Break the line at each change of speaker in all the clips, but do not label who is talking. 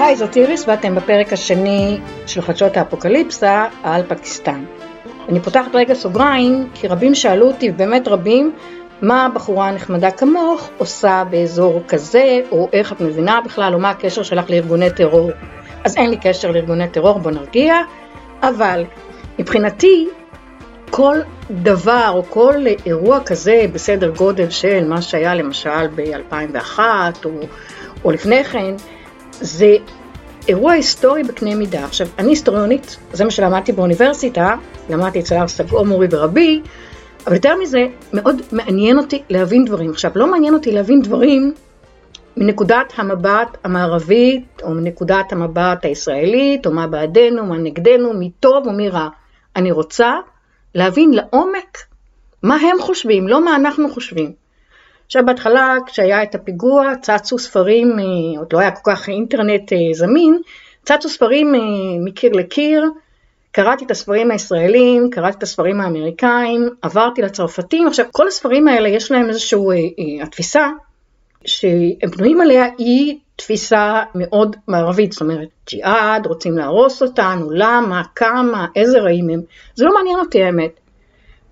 היי, זאת איריס ואתם בפרק השני של חדשות האפוקליפסה על פקיסטן. אני פותחת רגע סוגריים, כי רבים שאלו אותי, באמת רבים, מה בחורה נחמדה כמוך עושה באזור כזה, או איך את מבינה בכלל, או מה הקשר שלך לארגוני טרור. אז אין לי קשר לארגוני טרור, בוא נרגיע, אבל מבחינתי, כל דבר או כל אירוע כזה בסדר גודל של מה שהיה למשל ב-2001 או, או לפני כן, זה אירוע היסטורי בקנה מידה. עכשיו, אני היסטוריונית, זה מה שלמדתי באוניברסיטה, למדתי אצל הר סגור מורי ורבי, אבל יותר מזה, מאוד מעניין אותי להבין דברים. עכשיו, לא מעניין אותי להבין דברים מנקודת המבט המערבית, או מנקודת המבט הישראלית, או מה בעדנו, מה נגדנו, מי טוב או מי רע. אני רוצה להבין לעומק מה הם חושבים, לא מה אנחנו חושבים. עכשיו בהתחלה כשהיה את הפיגוע צצו ספרים, אה, עוד לא היה כל כך אינטרנט אה, זמין, צצו ספרים אה, מקיר לקיר, קראתי את הספרים הישראלים, קראתי את הספרים האמריקאים, עברתי לצרפתים, עכשיו כל הספרים האלה יש להם איזושהי, התפיסה שהם בנויים עליה היא תפיסה מאוד מערבית, זאת אומרת ג'יהאד, רוצים להרוס אותנו, למה, כמה, איזה רעים הם, זה לא מעניין אותי האמת.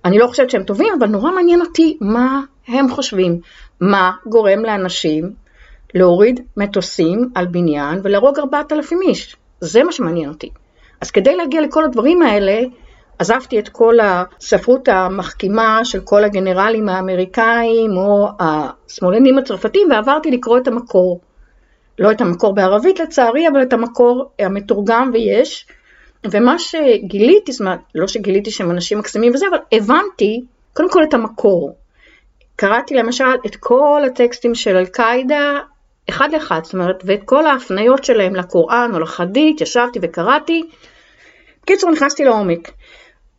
אני לא חושבת שהם טובים, אבל נורא מעניין אותי מה הם חושבים, מה גורם לאנשים להוריד מטוסים על בניין ולהרוג 4,000 איש. זה מה שמעניין אותי. אז כדי להגיע לכל הדברים האלה, עזבתי את כל הספרות המחכימה של כל הגנרלים האמריקאים או השמאלנים הצרפתים ועברתי לקרוא את המקור. לא את המקור בערבית לצערי, אבל את המקור המתורגם ויש. ומה שגיליתי, זאת אומרת, לא שגיליתי שהם אנשים מקסימים וזה, אבל הבנתי קודם כל את המקור. קראתי למשל את כל הטקסטים של אל-קאעידה אחד לאחד, זאת אומרת, ואת כל ההפניות שלהם לקוראן או לחדית, ישבתי וקראתי. בקיצור, נכנסתי לעומק.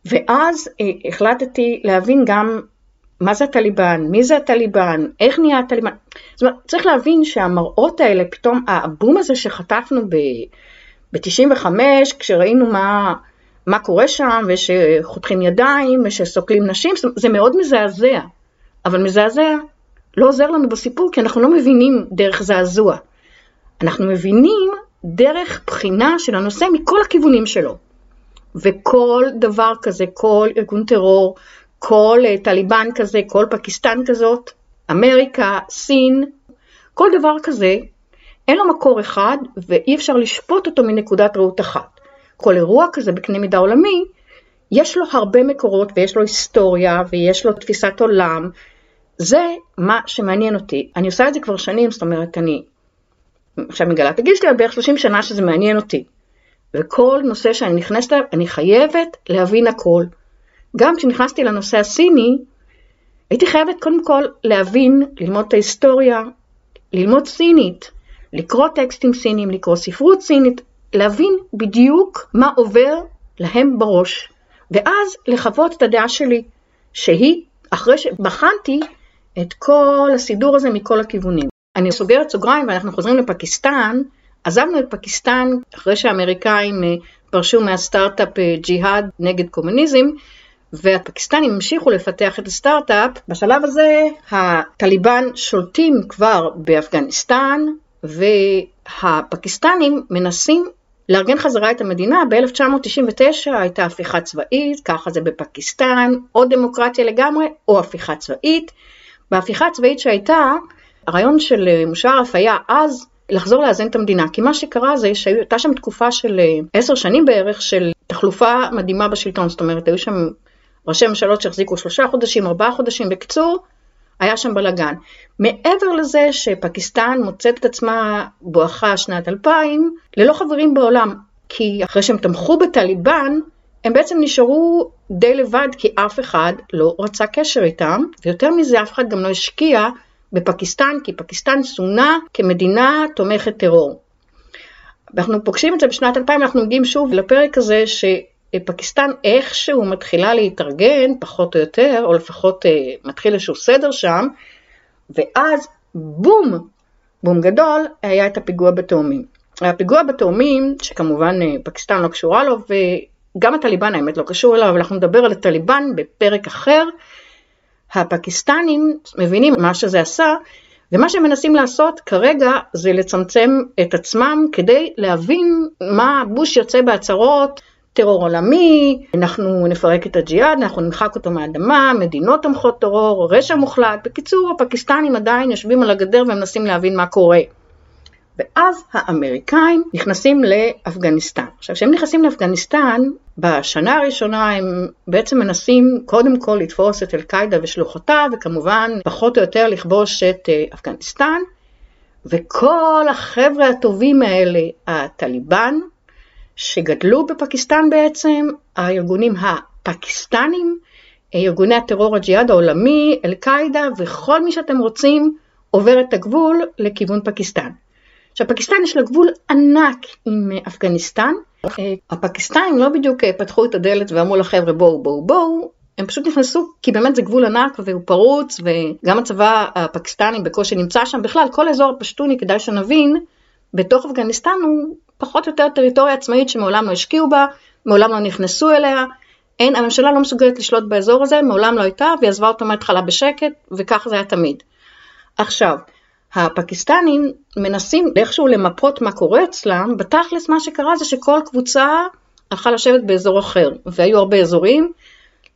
ואז אה, החלטתי להבין גם מה זה הטליבן, מי זה הטליבן, איך נהיה הטליבן. זאת אומרת, צריך להבין שהמראות האלה, פתאום הבום הזה שחטפנו ב-95, כשראינו מה, מה קורה שם, ושחותכים ידיים, ושסוקלים נשים, זה מאוד מזעזע. אבל מזעזע לא עוזר לנו בסיפור, כי אנחנו לא מבינים דרך זעזוע. אנחנו מבינים דרך בחינה של הנושא מכל הכיוונים שלו. וכל דבר כזה, כל ארגון טרור, כל uh, טליבן כזה, כל פקיסטן כזאת, אמריקה, סין, כל דבר כזה, אין לו מקור אחד ואי אפשר לשפוט אותו מנקודת ראות אחת. כל אירוע כזה בקנה מידה עולמי, יש לו הרבה מקורות ויש לו היסטוריה ויש לו תפיסת עולם. זה מה שמעניין אותי. אני עושה את זה כבר שנים, זאת אומרת, אני עכשיו מגלה את הגיל שלי, בערך 30 שנה שזה מעניין אותי. וכל נושא שאני נכנסת אליו, אני חייבת להבין הכל. גם כשנכנסתי לנושא הסיני, הייתי חייבת קודם כל להבין, ללמוד את ההיסטוריה, ללמוד סינית, לקרוא טקסטים סינים, לקרוא ספרות סינית, להבין בדיוק מה עובר להם בראש, ואז לחוות את הדעה שלי, שהיא, אחרי שבחנתי את כל הסידור הזה מכל הכיוונים. אני סוגרת סוגריים ואנחנו חוזרים לפקיסטן, עזבנו את פקיסטן אחרי שהאמריקאים אה, פרשו מהסטארט-אפ אה, ג'יהאד נגד קומוניזם, והפקיסטנים המשיכו לפתח את הסטארט-אפ. בשלב הזה הטליבן שולטים כבר באפגניסטן, והפקיסטנים מנסים לארגן חזרה את המדינה. ב-1999 הייתה הפיכה צבאית, ככה זה בפקיסטן, או דמוקרטיה לגמרי, או הפיכה צבאית. בהפיכה הצבאית שהייתה, הרעיון של אה, מושרף היה אז לחזור לאזן את המדינה, כי מה שקרה זה שהייתה שם תקופה של אה, עשר שנים בערך של תחלופה מדהימה בשלטון, זאת אומרת היו שם ראשי ממשלות שהחזיקו שלושה חודשים, ארבעה חודשים, בקיצור, היה שם בלאגן. מעבר לזה שפקיסטן מוצאת את עצמה בואכה שנת 2000, ללא חברים בעולם, כי אחרי שהם תמכו בטליבן, הם בעצם נשארו די לבד כי אף אחד לא רצה קשר איתם, ויותר מזה אף אחד גם לא השקיע בפקיסטן, כי פקיסטן סונה כמדינה תומכת טרור. ואנחנו פוגשים את זה בשנת 2000, אנחנו מגיעים שוב לפרק הזה שפקיסטן איכשהו מתחילה להתארגן, פחות או יותר, או לפחות אה, מתחיל איזשהו סדר שם, ואז בום, בום גדול, היה את הפיגוע בתאומים. הפיגוע בתאומים, שכמובן אה, פקיסטן לא קשורה לו, וגם הטליבן האמת לא קשור אליו, אבל אנחנו נדבר על הטליבן בפרק אחר. הפקיסטנים מבינים מה שזה עשה, ומה שהם מנסים לעשות כרגע זה לצמצם את עצמם כדי להבין מה בוש יוצא בהצהרות טרור עולמי, אנחנו נפרק את הג'יהאד, אנחנו נמחק אותו מהאדמה, מדינות תומכות טרור, רשע מוחלט. בקיצור, הפקיסטנים עדיין יושבים על הגדר ומנסים להבין מה קורה. ואז האמריקאים נכנסים לאפגניסטן. עכשיו, כשהם נכנסים לאפגניסטן, בשנה הראשונה הם בעצם מנסים קודם כל לתפוס את אל-קאעידה ושלוחותיו, וכמובן פחות או יותר לכבוש את אה, אפגניסטן. וכל החבר'ה הטובים האלה, הטליבן, שגדלו בפקיסטן בעצם, הארגונים הפקיסטנים, ארגוני הטרור הג'יהאד העולמי, אל-קאעידה וכל מי שאתם רוצים עובר את הגבול לכיוון פקיסטן. עכשיו פקיסטן יש לה גבול ענק עם אפגניסטן, הפקיסטנים לא בדיוק פתחו את הדלת ואמרו לחבר'ה בואו בואו בואו, הם פשוט נכנסו כי באמת זה גבול ענק והוא פרוץ וגם הצבא הפקיסטני בקושי נמצא שם, בכלל כל אזור הפשטוני כדאי שנבין, בתוך אפגניסטן הוא פחות או יותר טריטוריה עצמאית שמעולם לא השקיעו בה, מעולם לא נכנסו אליה, אין, הממשלה לא מסוגלת לשלוט באזור הזה, מעולם לא הייתה, והיא עזבה אותו מההתחלה בשקט, וכך זה היה תמיד. עכשיו, הפקיסטנים מנסים איכשהו למפות מה קורה אצלם, בתכלס מה שקרה זה שכל קבוצה הלכה לשבת באזור אחר, והיו הרבה אזורים,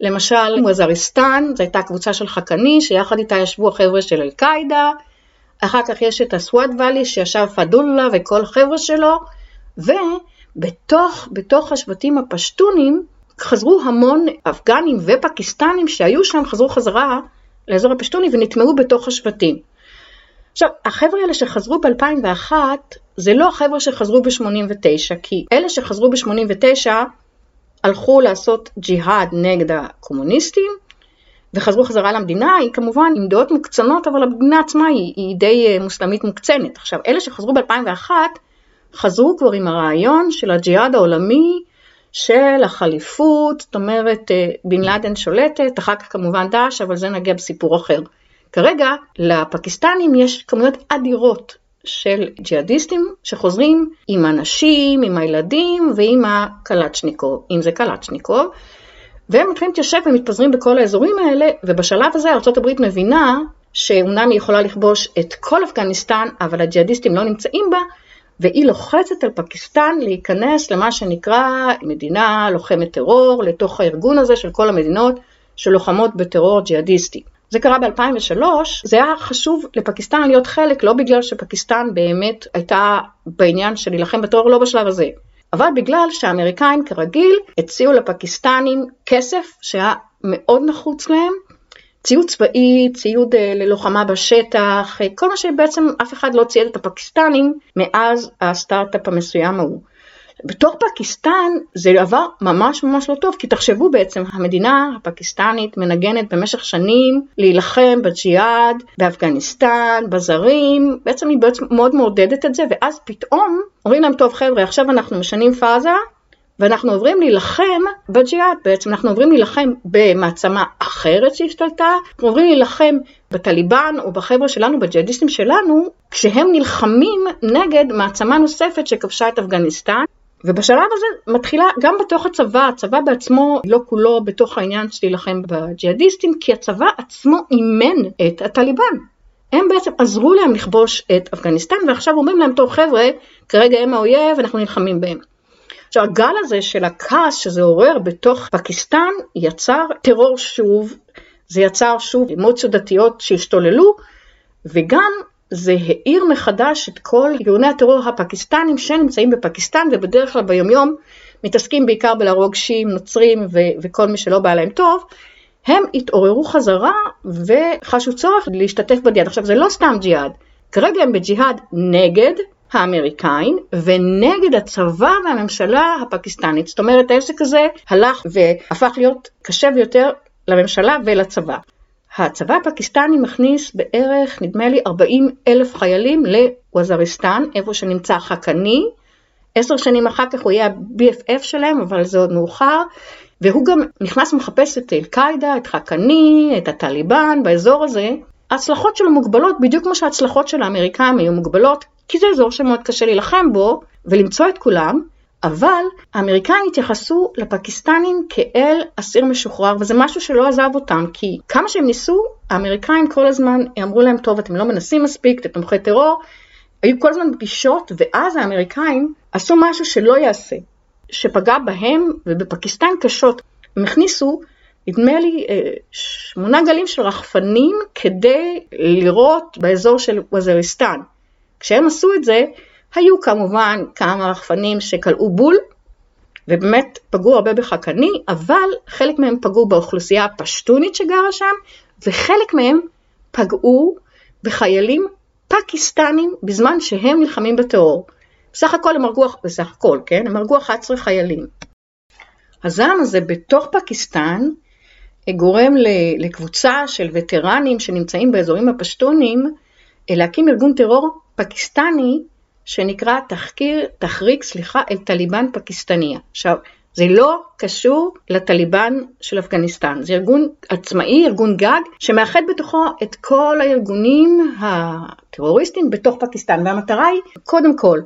למשל מוזריסטן, זו הייתה קבוצה של חכני, שיחד איתה ישבו החבר'ה של אל-קאעידה, אחר כך יש את הסוואט ואלי שישב פדולה וכל החבר'ה שלו, ובתוך בתוך השבטים הפשטונים חזרו המון אפגנים ופקיסטנים שהיו שם, חזרו חזרה לאזור הפשטוני ונטמעו בתוך השבטים. עכשיו, החבר'ה האלה שחזרו ב-2001, זה לא החבר'ה שחזרו ב-89, כי אלה שחזרו ב-89 הלכו לעשות ג'יהאד נגד הקומוניסטים, וחזרו חזרה למדינה, היא כמובן עם דעות מוקצנות, אבל המדינה עצמה היא, היא די אה, מוסלמית מוקצנת. עכשיו, אלה שחזרו ב-2001, חזרו כבר עם הרעיון של הג'יהאד העולמי, של החליפות, זאת אומרת אה, בן לאדן שולטת, אחר כך כמובן דאעש, אבל זה נגיע בסיפור אחר. כרגע לפקיסטנים יש כמויות אדירות של ג'יהאדיסטים שחוזרים עם הנשים, עם הילדים ועם הקלצ'ניקוב, אם זה קלצ'ניקוב, והם מתחילים להתיישב ומתפזרים בכל האזורים האלה, ובשלב הזה ארה"ב מבינה שאומנם היא יכולה לכבוש את כל אפגניסטן, אבל הג'יהאדיסטים לא נמצאים בה, והיא לוחצת על פקיסטן להיכנס למה שנקרא מדינה לוחמת טרור, לתוך הארגון הזה של כל המדינות שלוחמות בטרור ג'יהאדיסטי. זה קרה ב-2003, זה היה חשוב לפקיסטן להיות חלק, לא בגלל שפקיסטן באמת הייתה בעניין של להילחם בטרור, לא בשלב הזה, אבל בגלל שהאמריקאים כרגיל הציעו לפקיסטנים כסף שהיה מאוד נחוץ להם, ציוד צבאי, ציוד אה, ללוחמה בשטח, אה, כל מה שבעצם אף אחד לא צייד את הפקיסטנים מאז הסטארט-אפ המסוים ההוא. בתוך פקיסטן זה עבר ממש ממש לא טוב, כי תחשבו בעצם, המדינה הפקיסטנית מנגנת במשך שנים להילחם בג'יהאד, באפגניסטן, בזרים, בעצם היא בעצם מאוד מעודדת את זה, ואז פתאום אומרים להם, טוב חבר'ה, עכשיו אנחנו משנים פאזה, ואנחנו עוברים להילחם בג'יהאד בעצם, אנחנו עוברים להילחם במעצמה אחרת שהשתלטה, אנחנו עוברים להילחם בטליבן או בחבר'ה שלנו, בג'יהאדיסטים שלנו, כשהם נלחמים נגד מעצמה נוספת שכבשה את אפגניסטן. ובשלב הזה מתחילה גם בתוך הצבא, הצבא בעצמו לא כולו בתוך העניין של להילחם בג'יהאדיסטים, כי הצבא עצמו אימן את הטליבן. הם בעצם עזרו להם לכבוש את אפגניסטן, ועכשיו אומרים להם, טוב חבר'ה, כרגע הם האויב, אנחנו נלחמים בהם. עכשיו הגל הזה של הכעס שזה עורר בתוך פקיסטן יצר טרור שוב, זה יצר שוב אמוציות דתיות שהשתוללו וגם זה האיר מחדש את כל ארגוני הטרור הפקיסטנים שנמצאים בפקיסטן ובדרך כלל ביומיום מתעסקים בעיקר בלהרוג שיעים, נוצרים ו- וכל מי שלא בא להם טוב, הם התעוררו חזרה וחשו צורך להשתתף בג'יהאד. עכשיו זה לא סתם ג'יהאד, כרגע הם בג'יהאד נגד האמריקאים ונגד הצבא והממשלה הפקיסטנית. זאת אומרת העסק הזה הלך והפך להיות קשה ביותר לממשלה ולצבא. הצבא הפקיסטני מכניס בערך, נדמה לי, 40 אלף חיילים לווזריסטן, איפה שנמצא חכני. עשר שנים אחר כך הוא יהיה ה-BFF שלהם, אבל זה עוד מאוחר. והוא גם נכנס ומחפש את אל-קאעידה, את חכני, את הטליבן, באזור הזה. ההצלחות שלו מוגבלות בדיוק כמו שההצלחות של האמריקאים היו מוגבלות, כי זה אזור שמאוד קשה להילחם בו ולמצוא את כולם, אבל האמריקאים התייחסו לפקיסטנים כאל אסיר משוחרר, וזה משהו שלא עזב אותם, כי כמה שהם ניסו, האמריקאים כל הזמן אמרו להם, טוב, אתם לא מנסים מספיק, אתם תומכי טרור, היו כל הזמן פגישות, ואז האמריקאים עשו משהו שלא יעשה, שפגע בהם ובפקיסטן קשות. הם הכניסו, נדמה לי, אה, שמונה גלים של רחפנים כדי לירות באזור של וזריסטן. כשהם עשו את זה, היו כמובן כמה רחפנים שכלאו בול, ובאמת פגעו הרבה בחכני, אבל חלק מהם פגעו באוכלוסייה הפשטונית שגרה שם, וחלק מהם פגעו בחיילים פקיסטנים בזמן שהם נלחמים בטרור. בסך הכל הם הרגו, בסך הכל, כן? הם הרגו 11 חיילים. הזעם הזה בתוך פקיסטן גורם לקבוצה של וטרנים שנמצאים באזורים הפשטונים להקים ארגון טרור פקיסטני שנקרא תחקיר, תחריק, סליחה, אל טליבן פקיסטניה. עכשיו, זה לא קשור לטליבן של אפגניסטן, זה ארגון עצמאי, ארגון גג, שמאחד בתוכו את כל הארגונים הטרוריסטיים בתוך פקיסטן, והמטרה היא קודם כל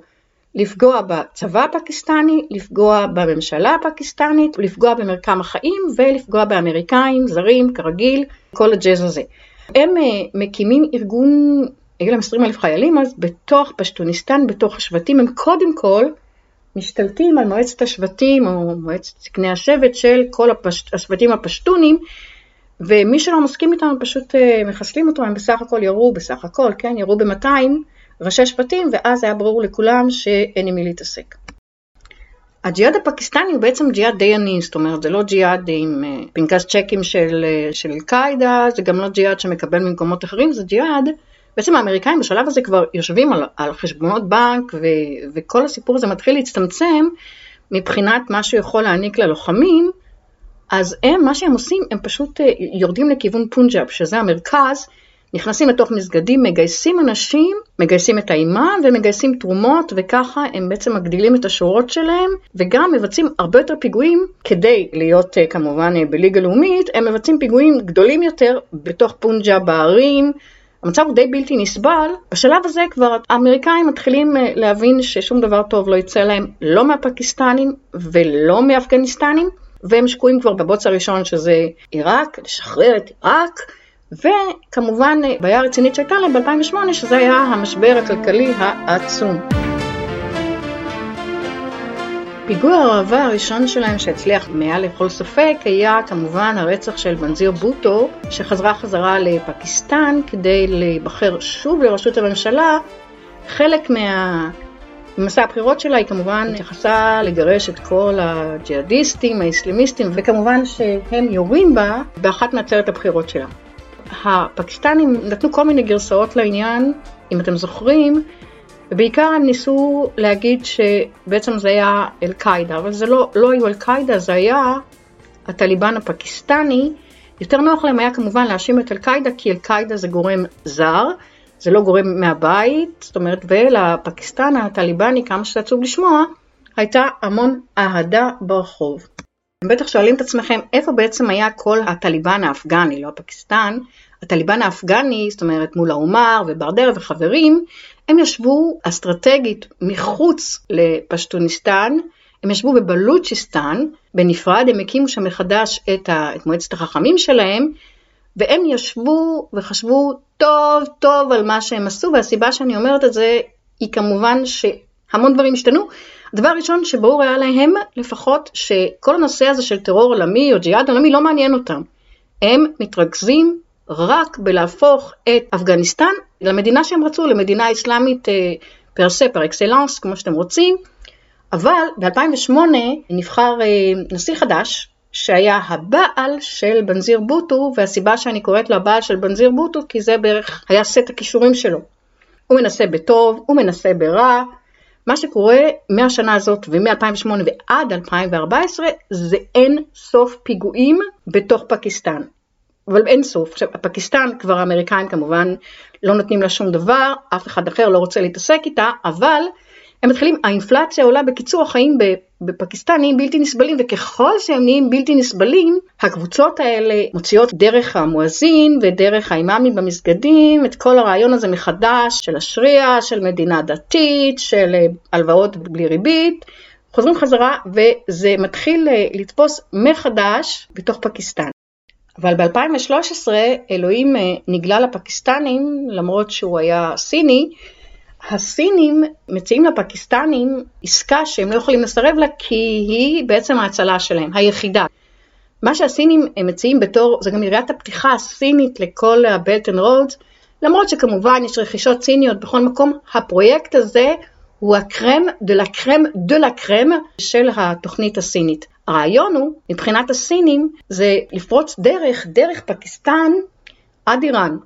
לפגוע בצבא הפקיסטני, לפגוע בממשלה הפקיסטנית, לפגוע במרקם החיים ולפגוע באמריקאים, זרים, כרגיל, כל הג'אז הזה. הם אה, מקימים ארגון היו להם 20 אלף חיילים אז בתוך פשטוניסטן, בתוך השבטים, הם קודם כל משתלטים על מועצת השבטים או מועצת זקני השבט של כל הפש... השבטים הפשטונים, ומי שלא מסכים איתם פשוט אה, מחסלים אותו, הם בסך הכל ירו, בסך הכל, כן, ירו ב-200 ראשי שבטים, ואז היה ברור לכולם שאין עם מי להתעסק. הג'יהאד הפקיסטני הוא בעצם ג'יהאד די עני, זאת אומרת זה לא ג'יהאד עם אה, פנקס צ'קים אה, של אל-קאעידה, זה גם לא ג'יהאד שמקבל ממקומות אחרים, זה ג'יהאד בעצם האמריקאים בשלב הזה כבר יושבים על, על חשבונות בנק ו, וכל הסיפור הזה מתחיל להצטמצם מבחינת מה שהוא יכול להעניק ללוחמים, אז הם, מה שהם עושים, הם פשוט אה, יורדים לכיוון פונג'אב, שזה המרכז, נכנסים לתוך מסגדים, מגייסים אנשים, מגייסים את האימאם ומגייסים תרומות, וככה הם בעצם מגדילים את השורות שלהם, וגם מבצעים הרבה יותר פיגועים, כדי להיות אה, כמובן אה, בליגה לאומית, הם מבצעים פיגועים גדולים יותר בתוך פונג'אב בערים, המצב הוא די בלתי נסבל, בשלב הזה כבר האמריקאים מתחילים אה, להבין ששום דבר טוב לא יצא להם לא מהפקיסטנים ולא מאפגניסטנים, והם שקועים כבר בבוץ הראשון שזה עיראק, לשחרר את עיראק, וכמובן אה, בעיה רצינית שהייתה להם ב-2008 שזה היה המשבר הכלכלי העצום. פיגוע הראווה הראשון שלהם שהצליח מעל לכל ספק היה כמובן הרצח של בנזיר בוטו שחזרה חזרה לפקיסטן כדי להיבחר שוב לראשות הממשלה. חלק מה... במסע הבחירות שלה היא כמובן התייחסה לגרש את כל הג'יהאדיסטים, האסלאמיסטים, וכמובן שהם יורים בה באחת מעצרת הבחירות שלה. הפקיסטנים נתנו כל מיני גרסאות לעניין, אם אתם זוכרים, ובעיקר הם ניסו להגיד שבעצם זה היה אל-קאעידה, אבל זה לא, לא היו אל-קאעידה, זה היה הטליבן הפקיסטני. יותר נוח להם היה כמובן להאשים את אל-קאעידה, כי אל-קאעידה זה גורם זר, זה לא גורם מהבית, זאת אומרת, ולפקיסטן הטליבני, כמה שזה עצוב לשמוע, הייתה המון אהדה ברחוב. אתם בטח שואלים את עצמכם, איפה בעצם היה כל הטליבן האפגני, לא הפקיסטן, הטליבן האפגני, זאת אומרת מול העומר וברדר וחברים, הם ישבו אסטרטגית מחוץ לפשטוניסטן, הם ישבו בבלוצ'יסטן, בנפרד, הם הקימו שם מחדש את, ה, את מועצת החכמים שלהם, והם ישבו וחשבו טוב טוב על מה שהם עשו, והסיבה שאני אומרת את זה היא כמובן שהמון דברים השתנו. הדבר הראשון שברור היה להם לפחות שכל הנושא הזה של טרור עולמי או ג'יהאד עולמי לא מעניין אותם. הם מתרכזים רק בלהפוך את אפגניסטן למדינה שהם רצו, למדינה אסלאמית פרסה, פר אקסלנס, כמו שאתם רוצים, אבל ב-2008 נבחר אה, נשיא חדש, שהיה הבעל של בנזיר בוטו, והסיבה שאני קוראת לו הבעל של בנזיר בוטו, כי זה בערך היה סט הכישורים שלו. הוא מנסה בטוב, הוא מנסה ברע. מה שקורה מהשנה הזאת ומ-2008 ועד 2014 זה אין סוף פיגועים בתוך פקיסטן. אבל אין סוף. עכשיו, פקיסטן, כבר האמריקאים כמובן לא נותנים לה שום דבר, אף אחד אחר לא רוצה להתעסק איתה, אבל הם מתחילים, האינפלציה עולה, בקיצור החיים בפקיסטן נהיים בלתי נסבלים, וככל שהם נהיים בלתי נסבלים, הקבוצות האלה מוציאות דרך המואזין ודרך האימאמים במסגדים את כל הרעיון הזה מחדש של השריעה, של מדינה דתית, של הלוואות בלי ריבית, חוזרים חזרה וזה מתחיל אה, לתפוס מחדש בתוך פקיסטן. אבל ב-2013 אלוהים אה, נגלה לפקיסטנים, למרות שהוא היה סיני, הסינים מציעים לפקיסטנים עסקה שהם לא יכולים לסרב לה כי היא בעצם ההצלה שלהם, היחידה. מה שהסינים מציעים בתור, זה גם יריית הפתיחה הסינית לכל ה-Belt and Roads, למרות שכמובן יש רכישות סיניות בכל מקום, הפרויקט הזה הוא ה crème de la crème de la crème של התוכנית הסינית. הרעיון הוא, מבחינת הסינים, זה לפרוץ דרך, דרך פקיסטן עד איראן,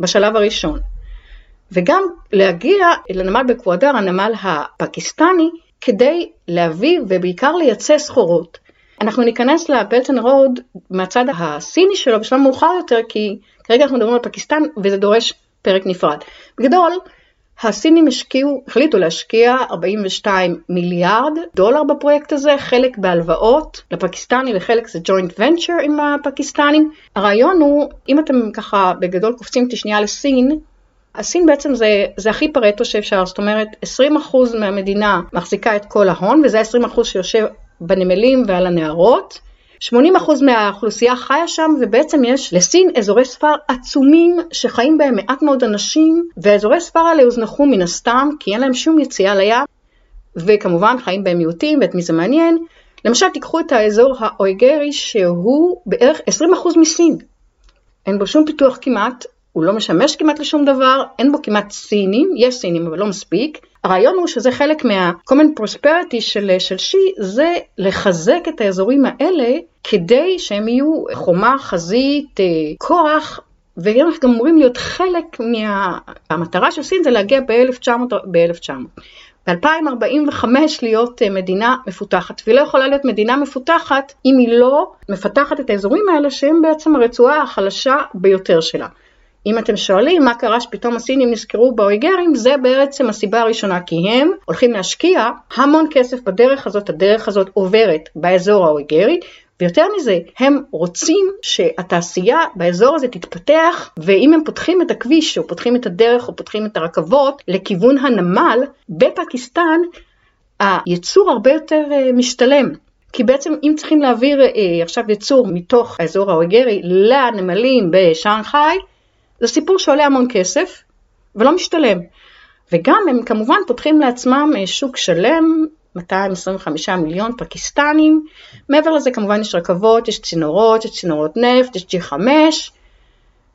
בשלב הראשון. וגם להגיע לנמל בגוואדר, הנמל הפקיסטני, כדי להביא ובעיקר לייצא סחורות. אנחנו ניכנס ל Belt and Road מהצד הסיני שלו בשלב מאוחר יותר, כי כרגע אנחנו מדברים על פקיסטן וזה דורש פרק נפרד. בגדול, הסינים השקיעו, החליטו להשקיע 42 מיליארד דולר בפרויקט הזה, חלק בהלוואות לפקיסטני וחלק זה ג'וינט ונצ'ר עם הפקיסטנים. הרעיון הוא, אם אתם ככה בגדול קופצים אותי שנייה לסין, הסין בעצם זה, זה הכי פרטו שאפשר, זאת אומרת 20% מהמדינה מחזיקה את כל ההון וזה 20% שיושב בנמלים ועל הנהרות. 80% מהאוכלוסייה חיה שם ובעצם יש לסין אזורי ספר עצומים שחיים בהם מעט מאוד אנשים והאזורי ספר האלה הוזנחו מן הסתם כי אין להם שום יציאה לים וכמובן חיים בהם מיעוטים ואת מי זה מעניין. למשל תיקחו את האזור האויגרי שהוא בערך 20% מסין. אין בו שום פיתוח כמעט, הוא לא משמש כמעט לשום דבר, אין בו כמעט סינים, יש סינים אבל לא מספיק. הרעיון הוא שזה חלק מה-common prosperity של, של שי, זה לחזק את האזורים האלה כדי שהם יהיו חומה, חזית, אה, כוח, והם גם אמורים להיות חלק מהמטרה של סין זה להגיע ב-1900, ב-1900. ב-2045 להיות אה, מדינה מפותחת, והיא לא יכולה להיות מדינה מפותחת אם היא לא מפתחת את האזורים האלה שהם בעצם הרצועה החלשה ביותר שלה. אם אתם שואלים מה קרה שפתאום הסינים נזכרו באויגרים, זה בעצם הסיבה הראשונה, כי הם הולכים להשקיע המון כסף בדרך הזאת, הדרך הזאת עוברת באזור האויגרי, ויותר מזה, הם רוצים שהתעשייה באזור הזה תתפתח, ואם הם פותחים את הכביש, או פותחים את הדרך, או פותחים את הרכבות לכיוון הנמל, בפקיסטן, הייצור הרבה יותר אה, משתלם. כי בעצם אם צריכים להעביר אה, עכשיו ייצור מתוך האזור האויגרי לנמלים בשאנגחאי, זה סיפור שעולה המון כסף ולא משתלם. וגם הם כמובן פותחים לעצמם אה, שוק שלם, 225 מיליון פקיסטנים, מעבר לזה כמובן יש רכבות, יש צינורות, יש צינורות נפט, יש G5.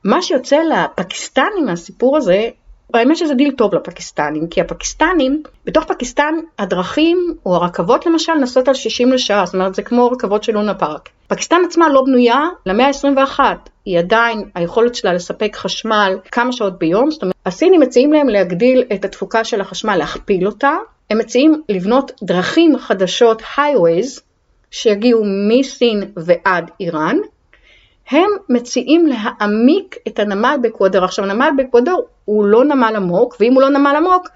מה שיוצא לפקיסטנים מהסיפור הזה, האמת שזה דיל טוב לפקיסטנים, כי הפקיסטנים, בתוך פקיסטן הדרכים או הרכבות למשל נוסעות על 60 לשעה, זאת אומרת זה כמו רכבות של לונה פארק. פקיסטן עצמה לא בנויה למאה ה-21, היא עדיין, היכולת שלה לספק חשמל כמה שעות ביום, זאת אומרת, הסינים מציעים להם להגדיל את התפוקה של החשמל, להכפיל אותה, הם מציעים לבנות דרכים חדשות, highways, שיגיעו מסין ועד איראן, הם מציעים להעמיק את הנמל באקוודור. עכשיו, הנמל באקוודור הוא לא נמל עמוק, ואם הוא לא נמל עמוק,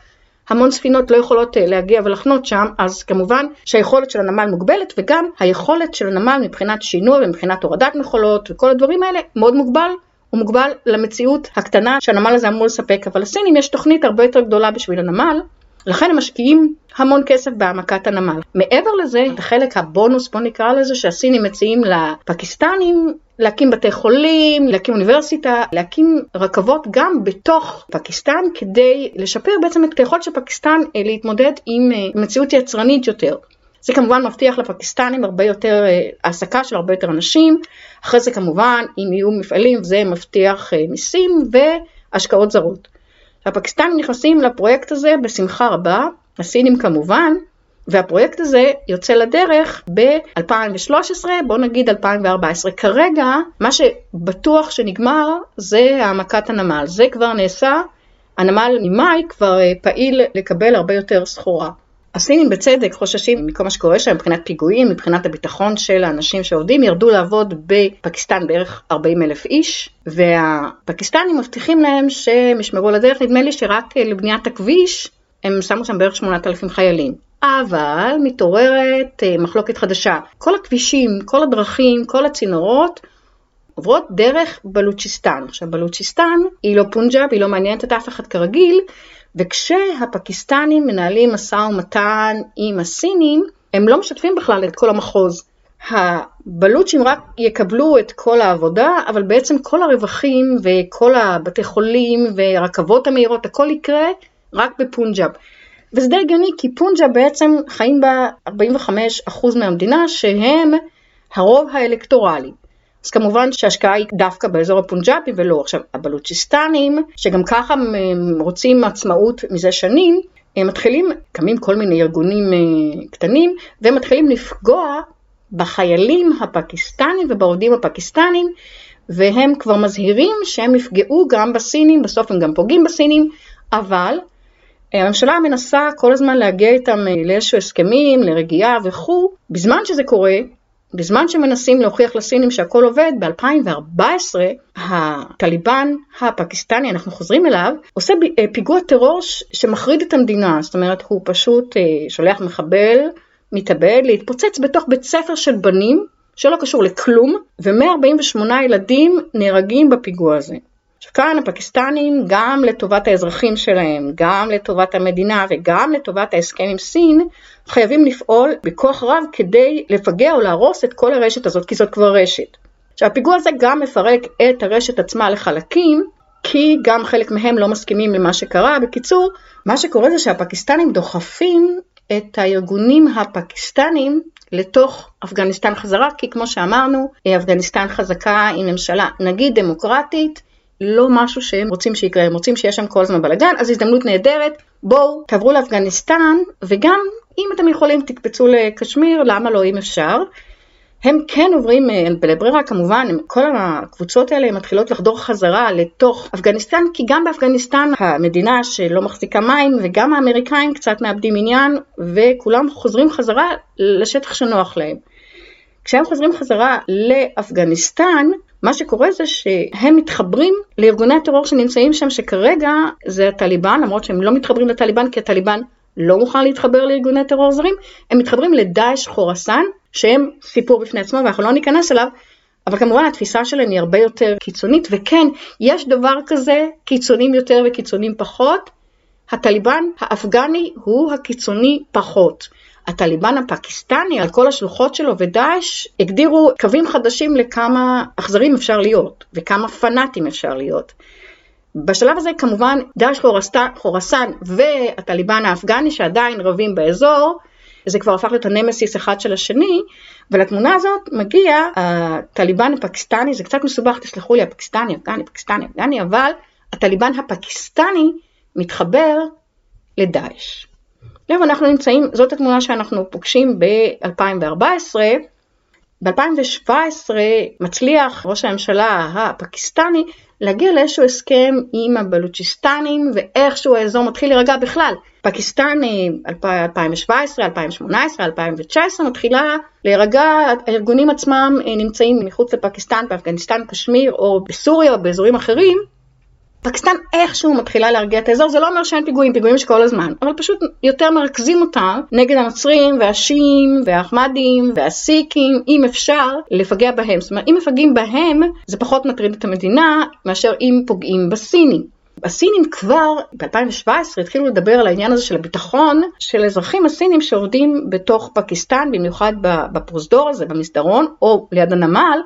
המון ספינות לא יכולות אה, להגיע ולחנות שם, אז כמובן שהיכולת של הנמל מוגבלת, וגם היכולת של הנמל מבחינת שינוי ומבחינת הורדת מכולות וכל הדברים האלה מאוד מוגבל. הוא מוגבל למציאות הקטנה שהנמל הזה אמור לספק, אבל לסינים יש תוכנית הרבה יותר גדולה בשביל הנמל, לכן הם משקיעים המון כסף בהעמקת הנמל. מעבר לזה, את החלק הבונוס, בוא נקרא לזה, שהסינים מציעים לפקיסטנים, להקים בתי חולים, להקים אוניברסיטה, להקים רכבות גם בתוך פקיסטן כדי לשפר בעצם את היכולת של פקיסטן אה, להתמודד עם אה, מציאות יצרנית יותר. זה כמובן מבטיח לפקיסטנים הרבה יותר אה, העסקה של הרבה יותר אנשים, אחרי זה כמובן אם יהיו מפעלים זה מבטיח מיסים והשקעות זרות. הפקיסטנים נכנסים לפרויקט הזה בשמחה רבה, הסינים כמובן, והפרויקט הזה יוצא לדרך ב-2013, בוא נגיד 2014. כרגע, מה שבטוח שנגמר זה העמקת הנמל. זה כבר נעשה, הנמל ממאי כבר אה, פעיל לקבל הרבה יותר סחורה. הסינים בצדק חוששים מכל מה שקורה שם מבחינת פיגועים, מבחינת הביטחון של האנשים שעובדים, ירדו לעבוד בפקיסטן בערך 40 אלף איש, והפקיסטנים מבטיחים להם שהם ישמרו על הדרך, נדמה לי שרק לבניית הכביש הם שמו שם בערך 8,000 חיילים. אבל מתעוררת אה, מחלוקת חדשה. כל הכבישים, כל הדרכים, כל הצינורות עוברות דרך בלוצ'יסטן. עכשיו בלוצ'יסטן היא לא פונג'אב, היא לא מעניינת את אף אחד כרגיל, וכשהפקיסטנים מנהלים משא ומתן עם הסינים, הם לא משתפים בכלל את כל המחוז. הבלוצ'ים רק יקבלו את כל העבודה, אבל בעצם כל הרווחים וכל הבתי חולים והרכבות המהירות, הכל יקרה רק בפונג'אב. וזה די הגיוני, כי פונג'אב בעצם חיים בה 45% מהמדינה, שהם הרוב האלקטורלי. אז כמובן שההשקעה היא דווקא באזור הפונג'אבי ולא. עכשיו, הבלוצ'יסטנים, שגם ככה רוצים עצמאות מזה שנים, הם מתחילים, קמים כל מיני ארגונים אה, קטנים, והם מתחילים לפגוע בחיילים הפקיסטנים ובעובדים הפקיסטנים, והם כבר מזהירים שהם יפגעו גם בסינים, בסוף הם גם פוגעים בסינים, אבל אה, הממשלה מנסה כל הזמן להגיע איתם אה, לאיזשהו הסכמים, לרגיעה וכו', בזמן שזה קורה, בזמן שמנסים להוכיח לסינים שהכל עובד, ב-2014 הטליבן הפקיסטני, אנחנו חוזרים אליו, עושה אה, פיגוע טרור שמחריד את המדינה, זאת אומרת הוא פשוט שולח מחבל, מתאבד, להתפוצץ בתוך בית ספר של בנים, שלא קשור לכלום, ו-148 ילדים נהרגים בפיגוע הזה. עכשיו כאן הפקיסטנים, גם לטובת האזרחים שלהם, גם לטובת המדינה וגם לטובת ההסכם עם סין, חייבים לפעול בכוח רב כדי לפגע או להרוס את כל הרשת הזאת, כי זאת כבר רשת. עכשיו הפיגוע הזה גם מפרק את הרשת עצמה לחלקים, כי גם חלק מהם לא מסכימים למה שקרה. בקיצור, מה שקורה זה שהפקיסטנים דוחפים את הארגונים הפקיסטנים לתוך אפגניסטן חזרה, כי כמו שאמרנו, אפגניסטן חזקה עם ממשלה נגיד דמוקרטית, לא משהו שהם רוצים שיקרה, הם רוצים שיש שם כל הזמן בלאגן, אז הזדמנות נהדרת, בואו תעברו לאפגניסטן, וגם אם אתם יכולים תקפצו לקשמיר, למה לא אם אפשר. הם כן עוברים אה, בלית ברירה כמובן, כל הקבוצות האלה מתחילות לחדור חזרה לתוך אפגניסטן, כי גם באפגניסטן המדינה שלא מחזיקה מים וגם האמריקאים קצת מאבדים עניין וכולם חוזרים חזרה לשטח שנוח להם. כשהם חוזרים חזרה לאפגניסטן, מה שקורה זה שהם מתחברים לארגוני הטרור שנמצאים שם, שכרגע זה הטליבן, למרות שהם לא מתחברים לטליבן, כי הטליבן לא מוכן להתחבר לארגוני טרור זרים, הם מתחברים לדאעש חורסן, שהם סיפור בפני עצמו ואנחנו לא ניכנס אליו, אבל כמובן התפיסה שלהם היא הרבה יותר קיצונית, וכן, יש דבר כזה, קיצונים יותר וקיצונים פחות, הטליבן האפגני הוא הקיצוני פחות. הטליבן הפקיסטני על כל השלוחות שלו ודאעש הגדירו קווים חדשים לכמה אכזרים אפשר להיות וכמה פנאטים אפשר להיות. בשלב הזה כמובן דאעש חורסן והטליבן האפגני שעדיין רבים באזור, זה כבר הפך להיות הנמסיס אחד של השני, ולתמונה הזאת מגיע הטליבן הפקיסטני, זה קצת מסובך, תסלחו לי, הפקיסטני, אפגני, פקיסטני, אפגני, אבל הטליבן הפקיסטני מתחבר לדאעש. לב אנחנו נמצאים, זאת התמונה שאנחנו פוגשים ב-2014. ב-2017 מצליח ראש הממשלה הפקיסטני להגיע לאיזשהו הסכם עם הבלוצ'יסטנים ואיכשהו האזור מתחיל להירגע בכלל. פקיסטן 2017, 2018, 2019 מתחילה להירגע, הארגונים עצמם נמצאים מחוץ לפקיסטן, באפגניסטן, קשמיר או בסוריה או באזורים אחרים פקיסטן איכשהו מתחילה להרגיע את האזור, זה לא אומר שאין פיגועים, פיגועים יש כל הזמן, אבל פשוט יותר מרכזים אותה נגד הנוצרים והשיעים והאחמדים והסיקים, אם אפשר לפגע בהם. זאת אומרת, אם מפגעים בהם, זה פחות מטריד את המדינה מאשר אם פוגעים בסינים. הסינים כבר ב-2017 התחילו לדבר על העניין הזה של הביטחון של אזרחים הסינים שעובדים בתוך פקיסטן, במיוחד בפרוזדור הזה, במסדרון, או ליד הנמל.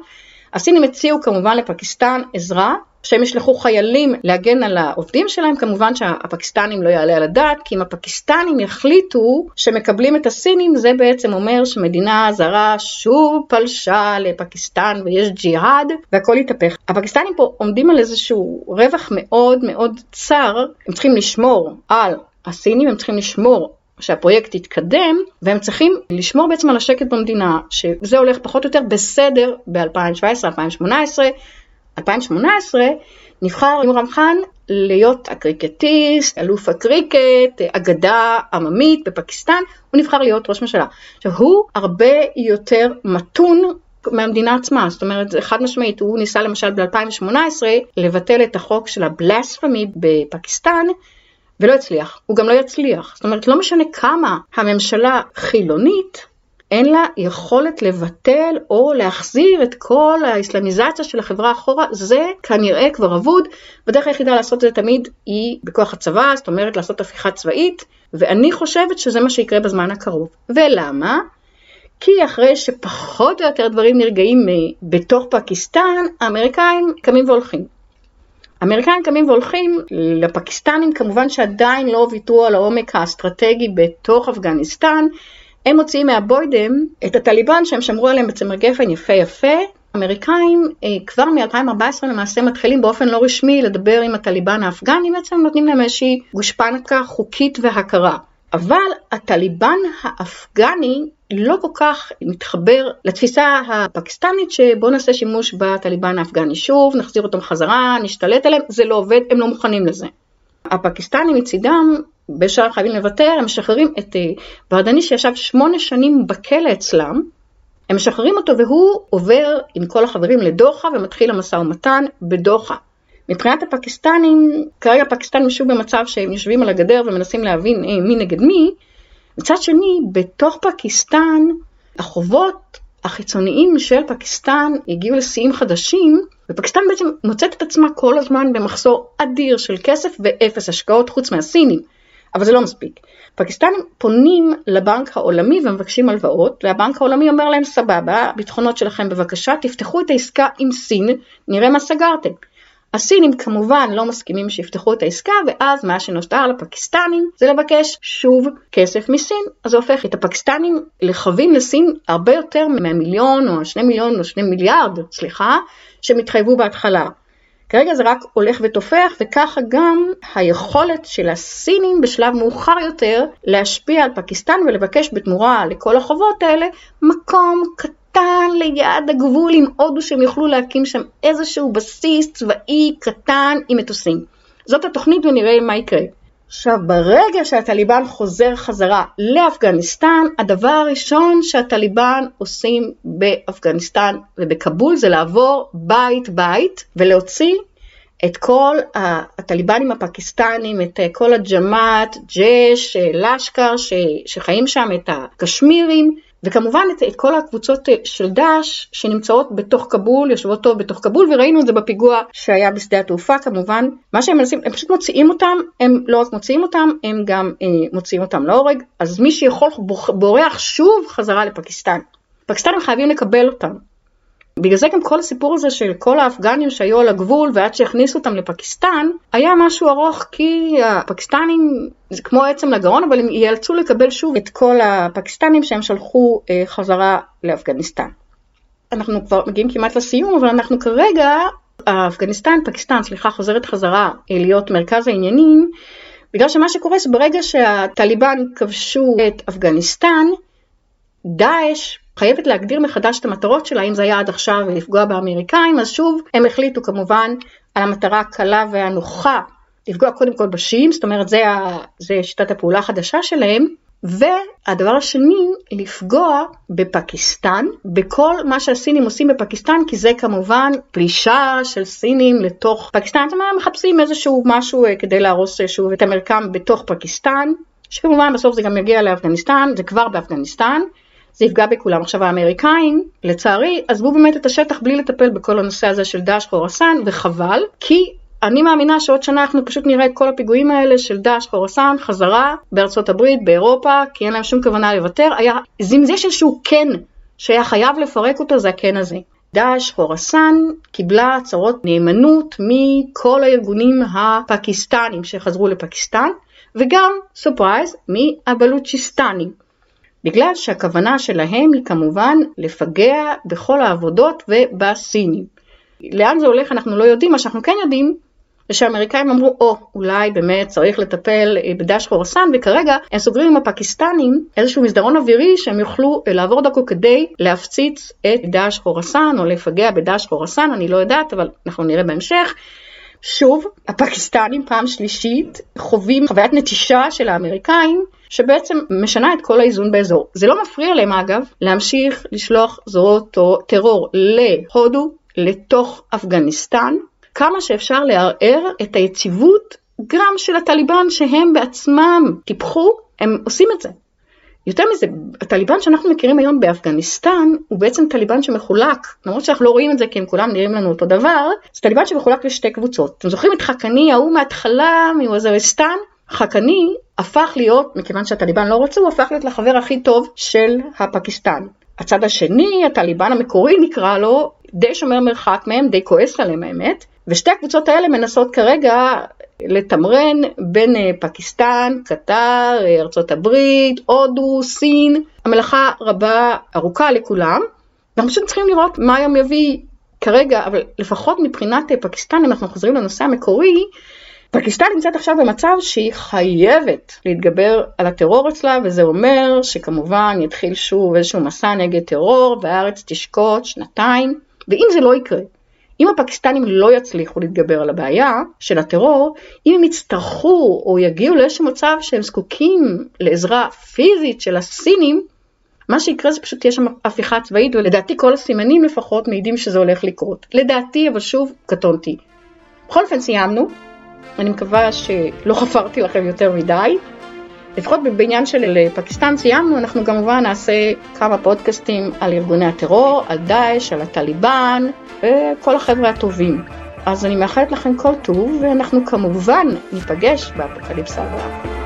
הסינים הציעו כמובן לפקיסטן עזרה שהם ישלחו חיילים להגן על העובדים שלהם, כמובן שהפקיסטנים לא יעלה על הדעת, כי אם הפקיסטנים יחליטו שמקבלים את הסינים, זה בעצם אומר שמדינה זרה שוב פלשה לפקיסטן ויש ג'יהאד והכל יתהפך. הפקיסטנים פה עומדים על איזשהו רווח מאוד מאוד צר, הם צריכים לשמור על הסינים, הם צריכים לשמור שהפרויקט יתקדם, והם צריכים לשמור בעצם על השקט במדינה, שזה הולך פחות או יותר בסדר ב-2017-2018. 2018 נבחר יורם חאן להיות הקריקטיסט, אלוף הקריקט, אגדה עממית בפקיסטן, הוא נבחר להיות ראש ממשלה. עכשיו הוא הרבה יותר מתון מהמדינה עצמה, זאת אומרת חד משמעית, הוא ניסה למשל ב-2018 לבטל את החוק של הבלספמי בפקיסטן ולא הצליח, הוא גם לא יצליח, זאת אומרת לא משנה כמה הממשלה חילונית, אין לה יכולת לבטל או להחזיר את כל האסלאמיזציה של החברה אחורה, זה כנראה כבר אבוד, והדרך היחידה לעשות את זה תמיד היא בכוח הצבא, זאת אומרת לעשות הפיכה צבאית, ואני חושבת שזה מה שיקרה בזמן הקרוב. ולמה? כי אחרי שפחות או יותר דברים נרגעים בתוך פקיסטן, האמריקאים קמים והולכים. האמריקאים קמים והולכים, לפקיסטנים כמובן שעדיין לא ויתרו על העומק האסטרטגי בתוך אפגניסטן, הם מוציאים מהבוידם את הטליבן שהם שמרו עליהם בצמר גפן יפה יפה. האמריקאים אה, כבר מ-2014 למעשה מתחילים באופן לא רשמי לדבר עם הטליבן האפגני, בעצם נותנים להם איזושהי גושפנקה חוקית והכרה. אבל הטליבן האפגני לא כל כך מתחבר לתפיסה הפקיסטנית שבוא נעשה שימוש בטליבן האפגני שוב, נחזיר אותם חזרה, נשתלט עליהם, זה לא עובד, הם לא מוכנים לזה. הפקיסטנים מצידם בשאר חייבים לוותר, הם משחררים את אה, ברדני שישב שמונה שנים בכלא אצלם, הם משחררים אותו והוא עובר עם כל החברים לדוחה ומתחיל המשא ומתן בדוחה. מבחינת הפקיסטנים, כרגע הפקיסטנים שוב במצב שהם יושבים על הגדר ומנסים להבין אה, מי נגד מי, מצד שני, בתוך פקיסטן, החובות החיצוניים של פקיסטן הגיעו לשיאים חדשים, ופקיסטן בעצם מוצאת את עצמה כל הזמן במחסור אדיר של כסף ואפס השקעות חוץ מהסינים. אבל זה לא מספיק. פקיסטנים פונים לבנק העולמי ומבקשים הלוואות, והבנק העולמי אומר להם סבבה, ביטחונות שלכם בבקשה, תפתחו את העסקה עם סין, נראה מה סגרתם. הסינים כמובן לא מסכימים שיפתחו את העסקה ואז מה שנותר לפקיסטנים זה לבקש שוב כסף מסין. אז זה הופך את הפקיסטנים לחבים לסין הרבה יותר מהמיליון או שני מיליון או שני מיליארד, סליחה, שהם התחייבו בהתחלה. כרגע זה רק הולך ותופח וככה גם היכולת של הסינים בשלב מאוחר יותר להשפיע על פקיסטן ולבקש בתמורה לכל החובות האלה מקום קטן. ליד הגבול עם הודו שהם יוכלו להקים שם איזשהו בסיס צבאי קטן עם מטוסים. זאת התוכנית ונראה מה יקרה. עכשיו ברגע שהטליבן חוזר חזרה לאפגניסטן, הדבר הראשון שהטליבן עושים באפגניסטן ובכבול זה לעבור בית בית ולהוציא את כל הטליבנים הפקיסטנים, את כל הג'מאט, ג'ש, לשקר שחיים שם, את הקשמירים, וכמובן את, את כל הקבוצות אה, של דאעש שנמצאות בתוך כבול, יושבות טוב בתוך כבול, וראינו את זה בפיגוע שהיה בשדה התעופה כמובן. מה שהם מנסים, הם פשוט מוציאים אותם, הם לא רק מוציאים אותם, הם גם אה, מוציאים אותם להורג, אז מי שיכול בורח שוב חזרה לפקיסטן. פקיסטנים חייבים לקבל אותם. בגלל זה גם כל הסיפור הזה של כל האפגנים שהיו על הגבול ועד שהכניסו אותם לפקיסטן, היה משהו ארוך כי הפקיסטנים זה כמו עצם לגרון, אבל הם ייאלצו לקבל שוב את כל הפקיסטנים שהם שלחו אה, חזרה לאפגניסטן. אנחנו כבר מגיעים כמעט לסיום, אבל אנחנו כרגע, אפגניסטן, פקיסטן, סליחה, חוזרת חזרה אה, להיות מרכז העניינים, בגלל שמה שקורה זה ברגע שהטליבן כבשו את אפגניסטן, דאעש חייבת להגדיר מחדש את המטרות שלה, אם זה היה עד עכשיו לפגוע באמריקאים, אז שוב הם החליטו כמובן על המטרה הקלה והנוחה לפגוע קודם כל בשיעים, זאת אומרת זה, ה, זה שיטת הפעולה החדשה שלהם, והדבר השני, לפגוע בפקיסטן, בכל מה שהסינים עושים בפקיסטן, כי זה כמובן פלישה של סינים לתוך פקיסטן, זאת אומרת, מחפשים איזשהו משהו אה, כדי להרוס שוב את המרקם בתוך פקיסטן, שכמובן בסוף זה גם יגיע לאפגניסטן, זה כבר באפגניסטן, זה יפגע בכולם. עכשיו האמריקאים, לצערי, עזבו באמת את השטח בלי לטפל בכל הנושא הזה של דאעש חורסן, וחבל, כי אני מאמינה שעוד שנה אנחנו פשוט נראה את כל הפיגועים האלה של דאעש חורסן חזרה בארצות הברית, באירופה, כי אין להם שום כוונה לוותר. היה, אם יש איזשהו קן שהיה חייב לפרק אותו, זה הקן הזה. דאעש חורסן קיבלה הצהרות נאמנות מכל הארגונים הפקיסטנים שחזרו לפקיסטן, וגם, surprise, מהבלוצ'יסטנים. בגלל שהכוונה שלהם היא כמובן לפגוע בכל העבודות ובסינים. לאן זה הולך אנחנו לא יודעים, מה שאנחנו כן יודעים זה שהאמריקאים אמרו, או, oh, אולי באמת צריך לטפל בדש חורסן, וכרגע הם סוגרים עם הפקיסטנים איזשהו מסדרון אווירי שהם יוכלו לעבור דרכו כדי להפציץ את דש חורסן, או לפגע בדש חורסן, אני לא יודעת, אבל אנחנו נראה בהמשך. שוב, הפקיסטנים פעם שלישית חווים חוויית נטישה של האמריקאים, שבעצם משנה את כל האיזון באזור. זה לא מפריע להם אגב להמשיך לשלוח זרועות טרור להודו, לתוך אפגניסטן, כמה שאפשר לערער את היציבות גם של הטליבן שהם בעצמם טיפחו, הם עושים את זה. יותר מזה, הטליבן שאנחנו מכירים היום באפגניסטן הוא בעצם טליבן שמחולק, למרות שאנחנו לא רואים את זה כי הם כולם נראים לנו אותו דבר, זה טליבן שמחולק לשתי קבוצות. אתם זוכרים את חכני ההוא מההתחלה מווזריסטן? חכני הפך להיות, מכיוון שהטליבן לא רצו, הוא הפך להיות לחבר הכי טוב של הפקיסטן. הצד השני, הטליבן המקורי נקרא לו, די שומר מרחק מהם, די כועס עליהם האמת, ושתי הקבוצות האלה מנסות כרגע לתמרן בין אה, פקיסטן, קטר, אה, ארצות הברית, הודו, סין, המלאכה רבה, ארוכה לכולם, ואנחנו פשוט צריכים לראות מה היום יביא כרגע, אבל לפחות מבחינת אה, פקיסטן, אם אנחנו חוזרים לנושא המקורי, פקיסטן נמצאת עכשיו במצב שהיא חייבת להתגבר על הטרור אצלה, וזה אומר שכמובן יתחיל שוב איזשהו מסע נגד טרור, והארץ תשקוט שנתיים, ואם זה לא יקרה, אם הפקיסטנים לא יצליחו להתגבר על הבעיה של הטרור, אם הם יצטרכו או יגיעו לאיזשהו מצב שהם זקוקים לעזרה פיזית של הסינים, מה שיקרה זה פשוט תהיה שם הפיכה צבאית, ולדעתי כל הסימנים לפחות מעידים שזה הולך לקרות. לדעתי, אבל שוב, קטונתי. בכל אופן סיימנו, אני מקווה שלא חפרתי לכם יותר מדי. לפחות בעניין של פקיסטן סיימנו, אנחנו כמובן נעשה כמה פודקאסטים על ארגוני הטרור, על דאעש, על הטליבן וכל החבר'ה הטובים. אז אני מאחלת לכם כל טוב, ואנחנו כמובן ניפגש באפוקליפסה הבאה.